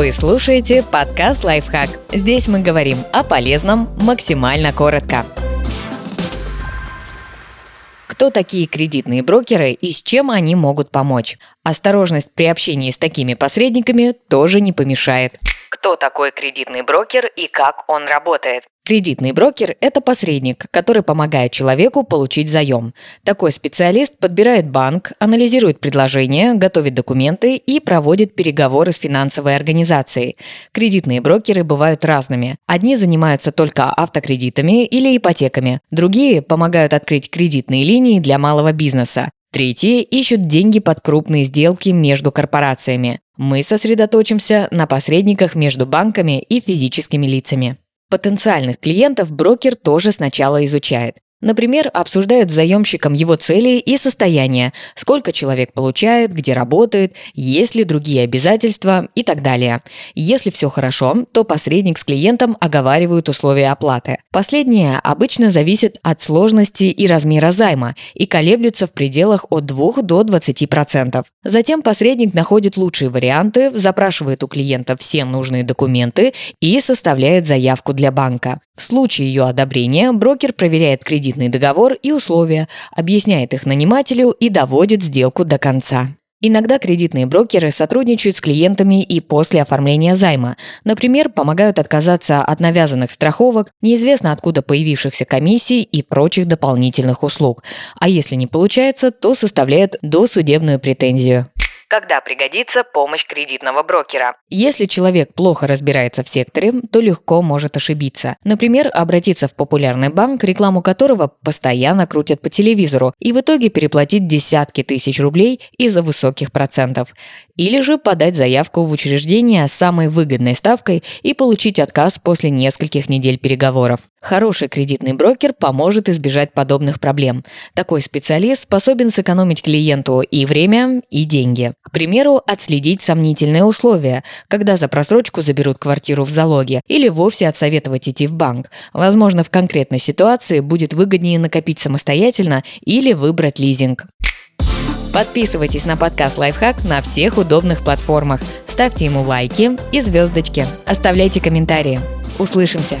Вы слушаете подкаст «Лайфхак». Здесь мы говорим о полезном максимально коротко. Кто такие кредитные брокеры и с чем они могут помочь? Осторожность при общении с такими посредниками тоже не помешает. Кто такой кредитный брокер и как он работает? Кредитный брокер – это посредник, который помогает человеку получить заем. Такой специалист подбирает банк, анализирует предложения, готовит документы и проводит переговоры с финансовой организацией. Кредитные брокеры бывают разными. Одни занимаются только автокредитами или ипотеками, другие помогают открыть кредитные линии для малого бизнеса. Третьи ищут деньги под крупные сделки между корпорациями. Мы сосредоточимся на посредниках между банками и физическими лицами. Потенциальных клиентов брокер тоже сначала изучает. Например, обсуждают с заемщиком его цели и состояние, сколько человек получает, где работает, есть ли другие обязательства и так далее. Если все хорошо, то посредник с клиентом оговаривают условия оплаты. Последнее обычно зависит от сложности и размера займа и колеблется в пределах от 2 до 20%. Затем посредник находит лучшие варианты, запрашивает у клиента все нужные документы и составляет заявку для банка. В случае ее одобрения брокер проверяет кредитный договор и условия, объясняет их нанимателю и доводит сделку до конца. Иногда кредитные брокеры сотрудничают с клиентами и после оформления займа. Например, помогают отказаться от навязанных страховок, неизвестно откуда появившихся комиссий и прочих дополнительных услуг. А если не получается, то составляют досудебную претензию когда пригодится помощь кредитного брокера. Если человек плохо разбирается в секторе, то легко может ошибиться. Например, обратиться в популярный банк, рекламу которого постоянно крутят по телевизору, и в итоге переплатить десятки тысяч рублей из-за высоких процентов. Или же подать заявку в учреждение с самой выгодной ставкой и получить отказ после нескольких недель переговоров. Хороший кредитный брокер поможет избежать подобных проблем. Такой специалист способен сэкономить клиенту и время, и деньги. Примеру, отследить сомнительные условия, когда за просрочку заберут квартиру в залоге, или вовсе отсоветовать идти в банк. Возможно, в конкретной ситуации будет выгоднее накопить самостоятельно или выбрать лизинг. Подписывайтесь на подкаст «Лайфхак» на всех удобных платформах. Ставьте ему лайки и звездочки. Оставляйте комментарии. Услышимся!